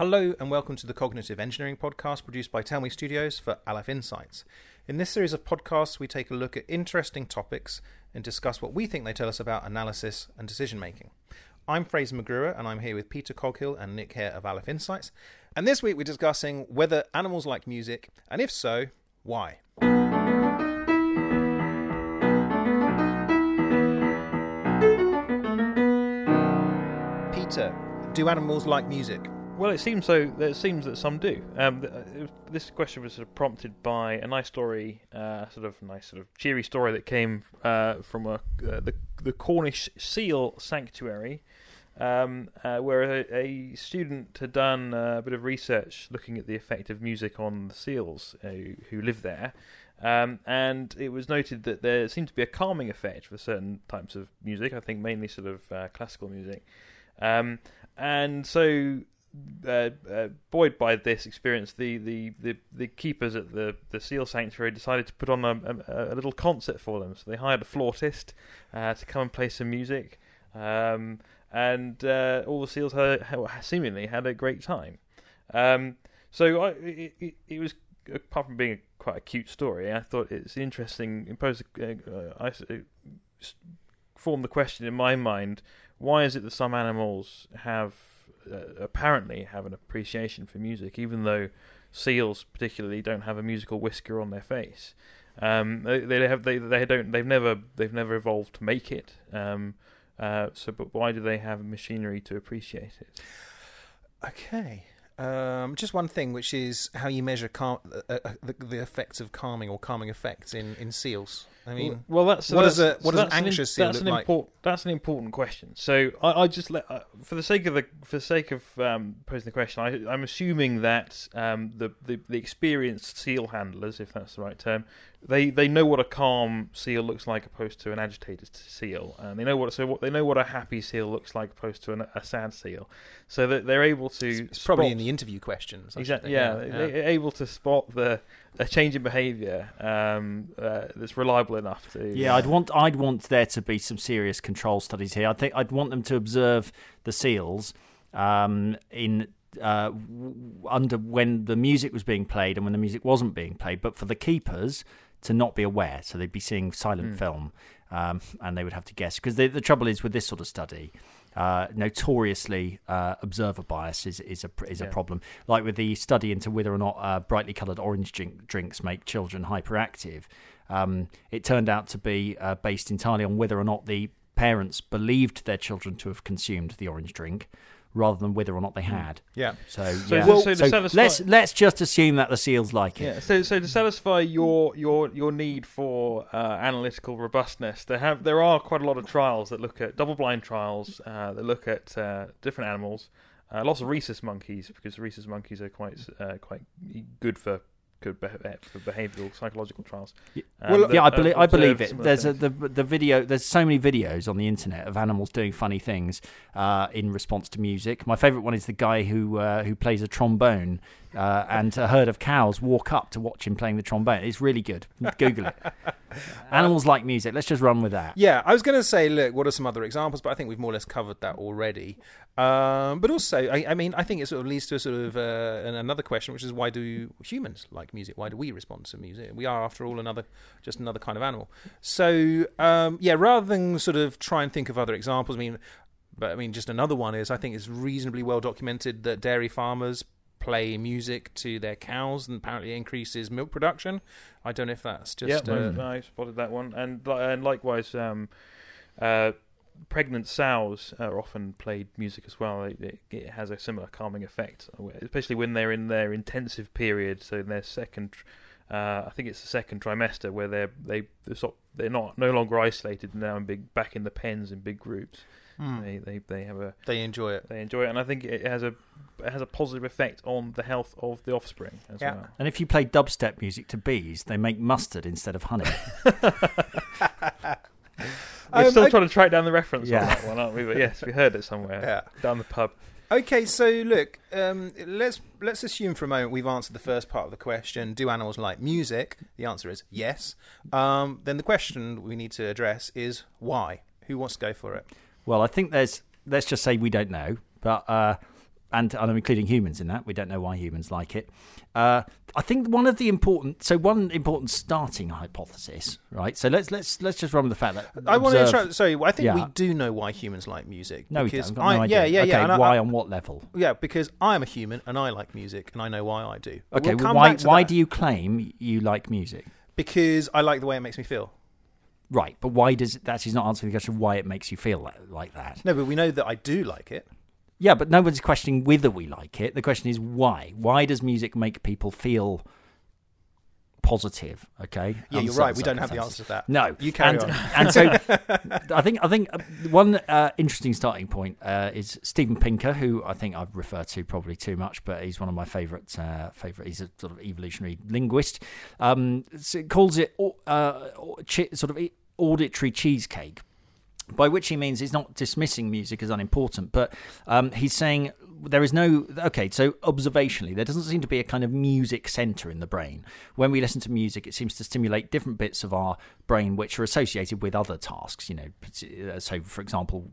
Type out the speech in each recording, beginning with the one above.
Hello and welcome to the Cognitive Engineering Podcast produced by Tell Me Studios for Aleph Insights. In this series of podcasts, we take a look at interesting topics and discuss what we think they tell us about analysis and decision making. I'm Fraser McGruer and I'm here with Peter Coghill and Nick Hare of Aleph Insights. And this week we're discussing whether animals like music, and if so, why. Peter, do animals like music? Well, it seems so. It seems that some do. Um, uh, this question was sort of prompted by a nice story, uh, sort of nice, sort of cheery story that came uh, from a, uh, the the Cornish Seal Sanctuary, um, uh, where a, a, student had done uh, a bit of research looking at the effect of music on the seals who, who live there. Um, and it was noted that there seemed to be a calming effect for certain types of music. I think mainly sort of classical music. Um, and so uh, uh, buoyed by this experience, the, the, the, the, keepers at the, the seal sanctuary decided to put on a, a, a little concert for them. So they hired a flautist uh, to come and play some music, um, and uh, all the seals had, seemingly had a great time. Um, so I, it, it, it, was apart from being a, quite a cute story, I thought it's interesting. Imposed, uh, I formed the question in my mind: Why is it that some animals have uh, apparently have an appreciation for music, even though seals particularly don't have a musical whisker on their face. Um, they, they, have they they don't they've never they've never evolved to make it. Um, uh, so, but why do they have machinery to appreciate it? Okay. Um, just one thing, which is how you measure cal- uh, uh, the, the, effects of calming or calming effects in, in seals. I mean, well, that's what that's, does a what so does an anxious an, seal look like? That's an important question. So I, I just let, uh, for the sake of the for the sake of um, posing the question, I, am assuming that um, the, the the experienced seal handlers, if that's the right term, they they know what a calm seal looks like opposed to an agitated seal, and they know what so what they know what a happy seal looks like opposed to an, a sad seal, so that they're able to. It's, probably in the interview questions. Exactly. Yeah, yeah, they're able to spot the a change in behaviour um, uh, that's reliable enough to. Yeah, I'd want I'd want there to be some serious control studies here. I think I'd want them to observe the seals um, in uh, under when the music was being played and when the music wasn't being played, but for the keepers to not be aware. So they'd be seeing silent mm. film, um, and they would have to guess. Because the, the trouble is with this sort of study, uh, notoriously uh, observer bias is is a is yeah. a problem. Like with the study into whether or not uh, brightly coloured orange drink, drinks make children hyperactive, um, it turned out to be uh, based entirely on whether or not the parents believed their children to have consumed the orange drink rather than whether or not they hmm. had. Yeah. So, so, yeah. so, so, so satisfy... let's let's just assume that the seals like it. Yeah. So so to satisfy your your your need for uh, analytical robustness, there have there are quite a lot of trials that look at double blind trials uh, that look at uh, different animals. Uh, lots of rhesus monkeys because rhesus monkeys are quite uh, quite good for good for behavioural psychological trials. Um, well, yeah, I believe I believe it. There's a, the the video. There's so many videos on the internet of animals doing funny things uh, in response to music. My favourite one is the guy who uh, who plays a trombone uh, and a herd of cows walk up to watch him playing the trombone. It's really good. Google it. Animals like music. Let's just run with that. Yeah, I was going to say, look, what are some other examples? But I think we've more or less covered that already. Um, but also, I, I, mean, I think it sort of leads to a sort of uh, another question, which is why do humans like music? Why do we respond to music? We are, after all, another just another kind of animal. So, um, yeah, rather than sort of try and think of other examples, I mean, but I mean, just another one is I think it's reasonably well documented that dairy farmers play music to their cows and apparently increases milk production. I don't know if that's just. Yeah, uh, I spotted that one, and and likewise, um, uh, pregnant sows are often played music as well. It, it, has a similar calming effect, especially when they're in their intensive period. So in their second, uh, I think it's the second trimester where they're they they're, they're not no longer isolated now and big back in the pens in big groups. Mm. They, they they have a they enjoy it. They enjoy it, and I think it has a it has a positive effect on the health of the offspring as yeah. well. And if you play dubstep music to bees, they make mustard instead of honey. We're um, still I, trying to track down the reference yeah. on that one, aren't we? But yes, we heard it somewhere yeah. down the pub. Okay, so look, um, let's let's assume for a moment we've answered the first part of the question: Do animals like music? The answer is yes. Um, then the question we need to address is why. Who wants to go for it? Well, I think there's. Let's just say we don't know, but uh, and, and I'm including humans in that. We don't know why humans like it. Uh, I think one of the important, so one important starting hypothesis, right? So let's let's let's just run with the fact that I want to interrupt. Sorry, I think Yeah. we do know why humans like music. No, we don't. I've got no I, idea. Yeah, yeah, yeah. I- why I- on what level? yeah, because I'm a human and I like music and I know why I do. But Okay, we'll why why that. do you claim you like music? Because I like the way it makes me feel. Right, but why does that is not answering the question why it makes you feel that, like that? No, but we know that I do like it. Yeah, but no one's questioning whether we like it. The question is why. Why does music make people feel positive? Okay. Yeah, you're right. We don't have the answer to that. No, You carry and, on. and so I think I think uh, one uh, interesting starting point uh, is Steven Pinker, who I think I've referred to probably too much, but he's one of my favourite uh, favorite. He's a sort of evolutionary linguist. Um, so calls it uh, sort of auditory cheesecake by which he means he's not dismissing music as unimportant, but um, he's saying there is no okay. So observationally, there doesn't seem to be a kind of music center in the brain. When we listen to music, it seems to stimulate different bits of our brain which are associated with other tasks. You know, uh, so for example,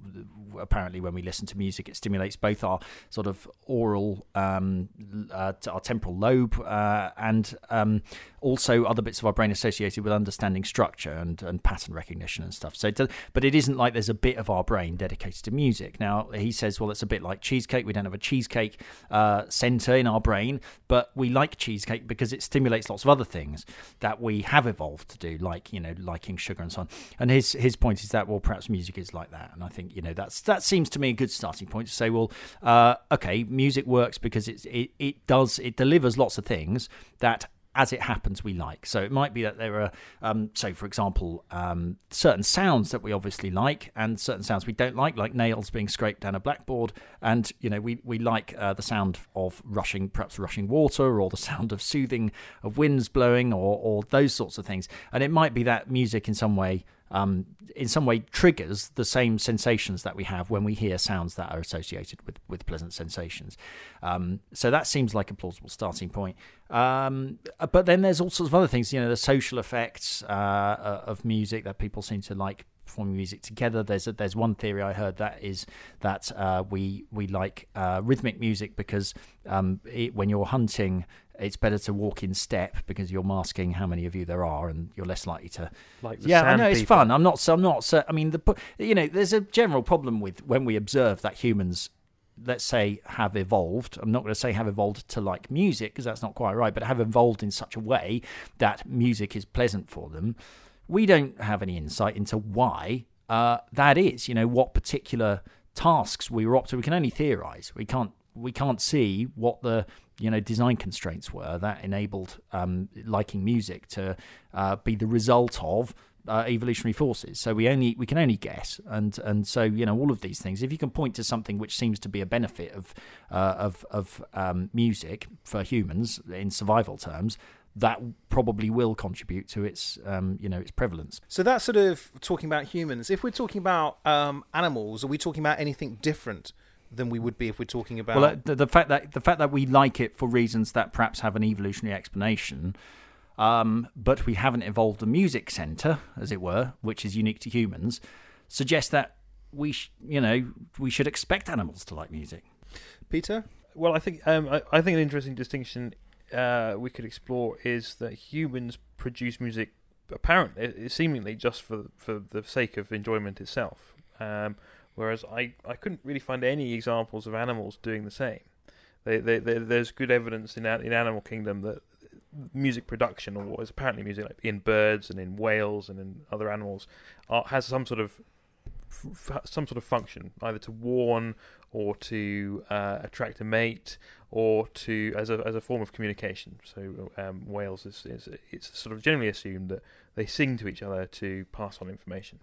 apparently when we listen to music, it stimulates both our sort of oral, um, uh, our temporal lobe, uh, and um, also other bits of our brain associated with understanding structure and, and pattern recognition and stuff. So, but it isn't like there's a bit of our brain dedicated to music. Now he says, well, it's a bit like cheesecake. We don't have a cheesecake uh, center in our brain, but we like cheesecake because it stimulates lots of other things that we have evolved to do, like you know, liking sugar and so on. And his his point is that well, perhaps music is like that. And I think you know that's that seems to me a good starting point to say, well, uh, okay, music works because it it does it delivers lots of things that as it happens, we like. So it might be that there are, um, so for example, um, certain sounds that we obviously like, and certain sounds we don't like, like nails being scraped down a blackboard. And you know, we we like uh, the sound of rushing, perhaps rushing water, or the sound of soothing of winds blowing, or or those sorts of things. And it might be that music in some way. Um, in some way triggers the same sensations that we have when we hear sounds that are associated with, with pleasant sensations. Um, so that seems like a plausible starting point. Um, but then there's all sorts of other things, you know, the social effects uh, uh, of music that people seem to like performing music together. There's a, there's one theory I heard that is that uh, we we like uh, rhythmic music because um, it, when you're hunting, it's better to walk in step because you're masking how many of you there are, and you're less likely to. Like yeah, I know it's people. fun. I'm not. So I'm not. So I mean, the you know, there's a general problem with when we observe that humans let's say have evolved i'm not going to say have evolved to like music because that's not quite right but have evolved in such a way that music is pleasant for them we don't have any insight into why uh, that is you know what particular tasks we were up to we can only theorize we can't we can't see what the you know design constraints were that enabled um, liking music to uh, be the result of uh, evolutionary forces. So we only we can only guess, and and so you know all of these things. If you can point to something which seems to be a benefit of uh, of of um, music for humans in survival terms, that probably will contribute to its um, you know its prevalence. So that's sort of talking about humans. If we're talking about um, animals, are we talking about anything different than we would be if we're talking about? Well, uh, the, the fact that the fact that we like it for reasons that perhaps have an evolutionary explanation, um, but we haven't evolved a music center, as it were, which is unique to humans, suggests that we, sh- you know, we should expect animals to like music. Peter, Well, I think um, I, I think an interesting distinction uh, we could explore is that humans produce music apparently, uh, seemingly just for for the sake of enjoyment itself. Um, whereas I, I couldn't really find any examples of animals doing the same. They, they, they, there's good evidence in in Animal Kingdom that music production, or what is apparently music, like in birds and in whales and in other animals, are, has some sort of some sort of function, either to warn or to uh, attract a mate or to as a as a form of communication. So um, whales is, is it's sort of generally assumed that they sing to each other to pass on information.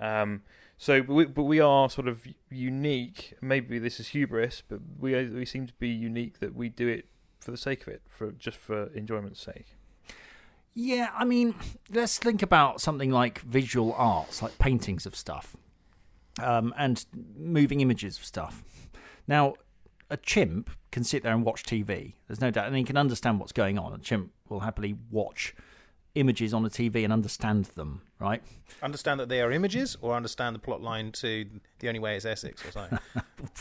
Um, so, but we, but we are sort of unique. Maybe this is hubris, but we are, we seem to be unique that we do it for the sake of it, for just for enjoyment's sake. Yeah, I mean, let's think about something like visual arts, like paintings of stuff, um, and moving images of stuff. Now, a chimp can sit there and watch TV. There's no doubt, and he can understand what's going on. A chimp will happily watch images on a TV and understand them, right? Understand that they are images, or understand the plot line to the only way is Essex or something.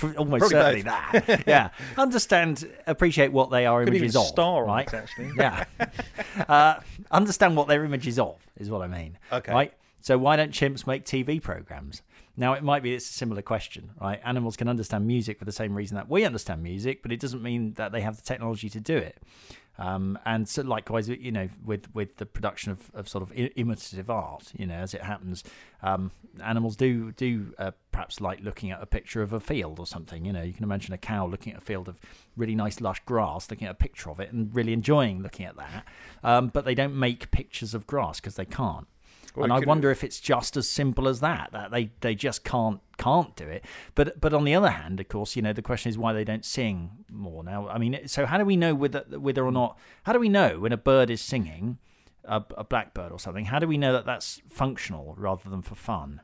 Almost Probably certainly both. that. yeah, understand, appreciate what they are Could images of, star right? it, actually. yeah. Uh, understand what they're images of is what I mean. Okay. Right. So why don't chimps make TV programs? Now it might be it's a similar question, right? Animals can understand music for the same reason that we understand music, but it doesn't mean that they have the technology to do it. Um, and so likewise, you know, with with the production of, of sort of imitative art, you know, as it happens, um, animals do do uh, perhaps like looking at a picture of a field or something. You know, you can imagine a cow looking at a field of really nice lush grass, looking at a picture of it, and really enjoying looking at that. Um, but they don't make pictures of grass because they can't. Well, and I wonder if it's just as simple as that that they, they just can't can't do it. But but on the other hand, of course, you know the question is why they don't sing more. Now, I mean, so how do we know whether whether or not how do we know when a bird is singing, a, a blackbird or something? How do we know that that's functional rather than for fun?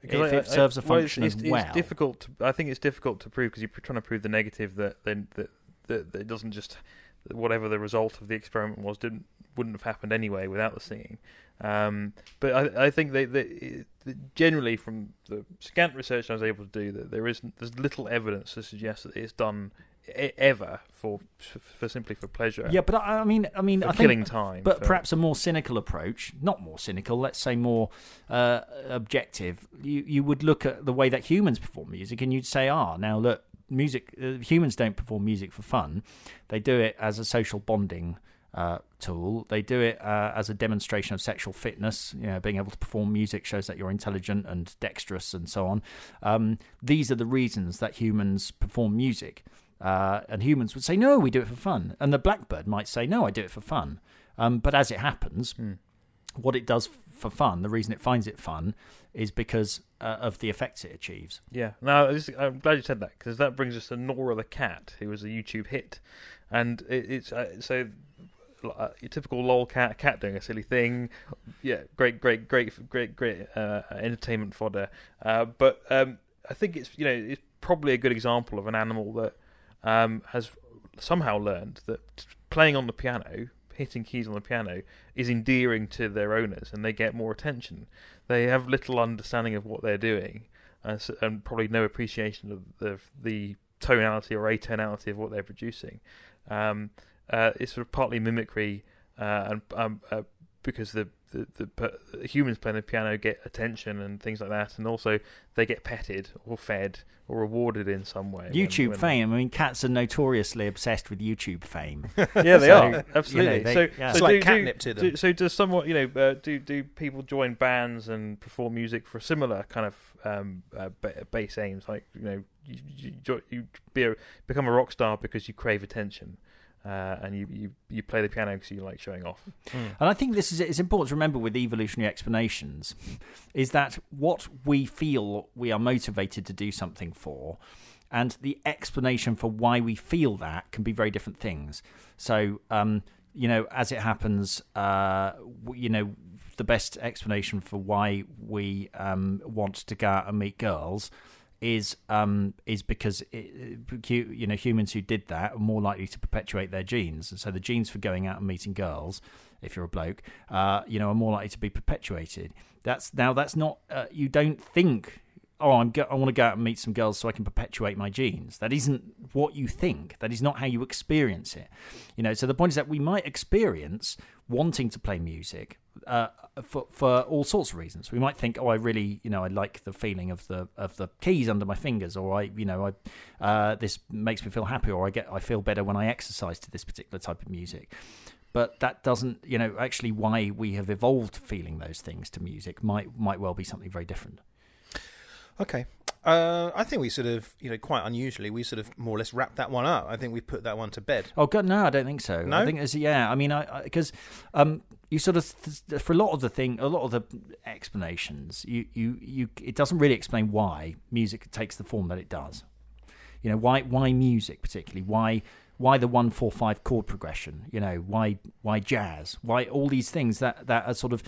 Because if I- it I- serves a well, it's- function it's, as it's difficult. To, I think it's difficult to prove because you're trying to prove the negative that then that, that, that it doesn't just whatever the result of the experiment was didn't wouldn't have happened anyway without the singing. Um, but I, I think they, they, that generally from the scant research I was able to do that there is there's little evidence to suggest that it's done e- ever for for simply for pleasure. Yeah, but I, I mean, I mean, I think killing time. But for- perhaps a more cynical approach, not more cynical, let's say more uh, objective. You you would look at the way that humans perform music, and you'd say, ah, now look, music. Uh, humans don't perform music for fun; they do it as a social bonding. Uh, tool. They do it uh, as a demonstration of sexual fitness. You know, being able to perform music shows that you're intelligent and dexterous, and so on. Um, these are the reasons that humans perform music. Uh, and humans would say, no, we do it for fun. And the blackbird might say, no, I do it for fun. Um, but as it happens, what it does for fun, the reason it finds it fun, is because uh, of the effects it achieves. Yeah, Now, this, I'm glad you said that because that brings us to Nora the cat, who was a YouTube hit, and it, it's uh, so uh, your typical lol cat, cat doing a silly thing. Yeah, great, great, great, great, great uh, entertainment fodder. Uh, but um, I think it's you know it's probably a good example of an animal that um, has somehow learned that playing on the piano, hitting keys on the piano, is endearing to their owners, and they get more attention. They have little understanding of what they're doing, s- and probably no appreciation of the, the tonality or atonality of what they're producing. Um, uh, it's sort of partly mimicry, uh, and um, uh, because the the, the the humans playing the piano get attention and things like that, and also they get petted or fed or rewarded in some way. YouTube when- fame. I mean, cats are notoriously obsessed with YouTube fame. Yeah, they So, are you know, absolutely. they- so, yeah. so It's like do, catnip do, to them. do- so does somewhat, you know, uh, do do people join bands and perform music for a similar kind of um, uh, base aims? Like you know, you you, you be a, become a rock star because you crave attention, uh, and you, you you play the piano because you like showing off. And I think this is it's important to remember with evolutionary explanations is that what we feel we are motivated to do something for and the explanation for why we feel that can be very different things. So, um, you know, as it happens, uh, you know, the best explanation for why we um, want to go out and meet girls is um, is because it, you know humans who did that are more likely to perpetuate their genes, and so the genes for going out and meeting girls, if you're a bloke, uh, you know, are more likely to be perpetuated. That's now that's not uh, you don't think. Oh, I'm go- I want to go out and meet some girls so I can perpetuate my genes. That isn't what you think. That is not how you experience it. You know. So the point is that we might experience wanting to play music uh, for for all sorts of reasons. We might think, oh, I really, you know, I like the feeling of the of the keys under my fingers, or I, you know, I uh, this makes me feel happy, or I get I feel better when I exercise to this particular type of music. But that doesn't, you know, actually why we have evolved feeling those things to music might might well be something very different. Okay. Uh, I think we sort of, you know, quite unusually, we sort of more or less wrapped that one up. I think we put that one to bed. Oh God, no, I don't think so. No? I think there's yeah. I mean, I because um, you sort of th- for a lot of the thing, a lot of the explanations, you you you, it doesn't really explain why music takes the form that it does. You know, why why music particularly? Why why the one four five chord progression? You know, why why jazz? Why all these things that that are sort of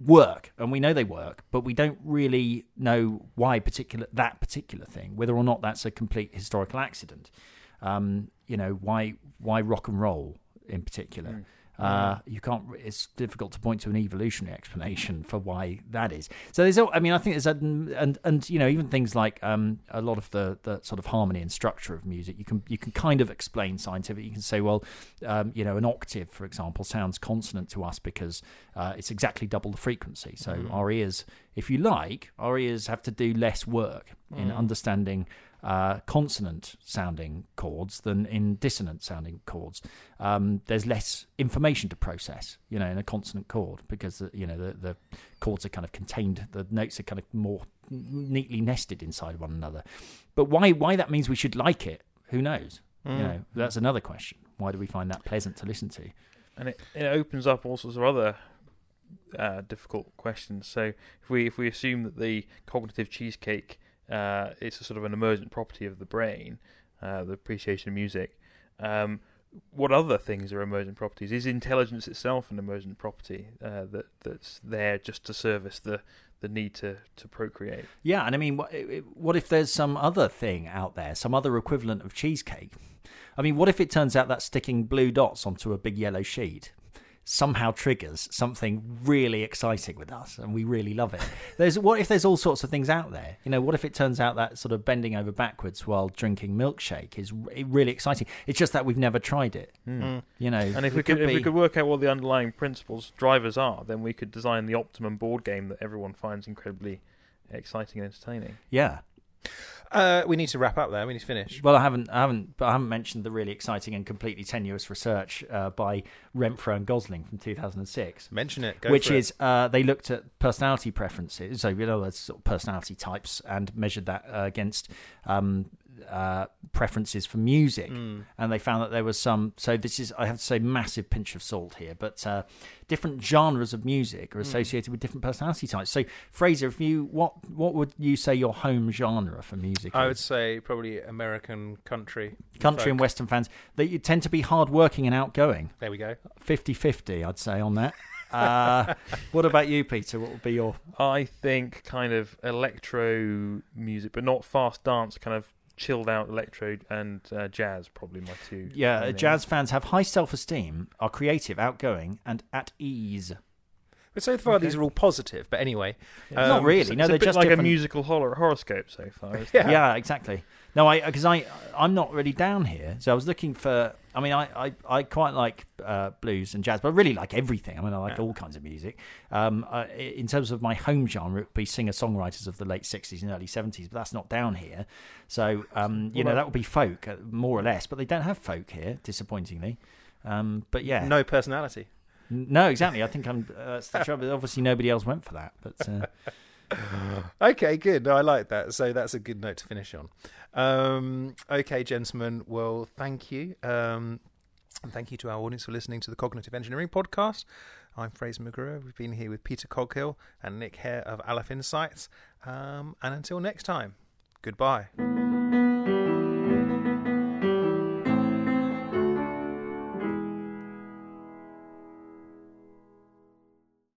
work and we know they work but we don't really know why particular that particular thing whether or not that's a complete historical accident. Um, you know why why rock and roll in particular Uh, you can't. It's difficult to point to an evolutionary explanation for why that is. So there's. I mean, I think there's a, and and you know even things like um, a lot of the, the sort of harmony and structure of music. You can you can kind of explain scientifically. You can say, well, um, you know, an octave, for example, sounds consonant to us because uh, it's exactly double the frequency. So Mm. our ears, if you like, our ears have to do less work in Mm. understanding uh, consonant sounding chords than in dissonant sounding chords. Um, there's less information to process, you know, in a consonant chord because the, you know the, the chords are kind of contained, the notes are kind of more neatly nested inside one another. But why why that means we should like it, who knows? Mm. You know, that's another question. Why do we find that pleasant to listen to? and it, it opens up all sorts of other uh, difficult questions. So if we if we assume that the cognitive cheesecake uh, is a sort of an emergent property of the brain, uh, the appreciation of music, um, what other things are emergent properties? Is intelligence itself an emergent property uh, that that's there just to service the the need to to procreate? Yeah, and I mean, what, what if there's some other thing out there, some other equivalent of cheesecake? I mean, what if it turns out that sticking blue dots onto a big yellow sheet somehow triggers something really exciting with us, and we really love it? There's what if there's all sorts of things out there? You know, what if it turns out that sort of bending over backwards while drinking milkshake is really exciting? It's just that we've never tried it. Mm. You know, And if we could, if we could work out what the underlying principles drivers are, then we could design the optimum board game that everyone finds incredibly exciting and entertaining. yeah. Uh, we need to wrap up there. We need to finish. Well, I haven't, I haven't, but I haven't mentioned the really exciting and completely tenuous research uh, by Rentfrow and Gosling from 2006, Mention it. Go which for it. is uh, they looked at personality preferences, so you know, that's sort of personality types, and measured that uh, against um, uh, preferences for music, Mm. and they found that there was some. So this is, I have to say, massive pinch of salt here, but uh, different genres of music are Mm. associated with different personality types. So, Fraser, if you what what would you say your home genre for music? I is? would say probably American country. country folk. and western fans they you tend to be hardworking and outgoing There we go. 50-50 i'd say on that uh, what about you peter what would be your I think kind of electro music, but not fast dance, kind of chilled out electro and uh, jazz, probably my two. yeah main jazz fans have high self-esteem are creative outgoing and at ease But so far, Okay. these are all positive. But anyway, Yeah. not Um, really no it's they're bit just like different a musical hor- horoscope so far. isn't? Yeah. yeah. exactly no i because i i'm not really down here. So i was looking for i mean i i, I quite like uh, blues and jazz but i really like everything. I mean i like Yeah. all kinds of music. Um uh, in terms of my home genre it would be singer songwriters of the late 60s and early 70s but that's not down here. So um you know that would be folk uh, more or less but they don't have folk here disappointingly. Um but yeah. No personality. No exactly. I think i'm uh, that's the trouble. Obviously nobody else went for that but uh, Okay, good. No, I like that. So that's a good note to finish on. Um, okay, gentlemen. Well, thank you. Um, and thank you to our audience for listening to the Cognitive Engineering Podcast. I'm Fraser McGrew. We've been here with Peter Coghill and Nick Hare of Aleph Insights. Um, and until next time, goodbye.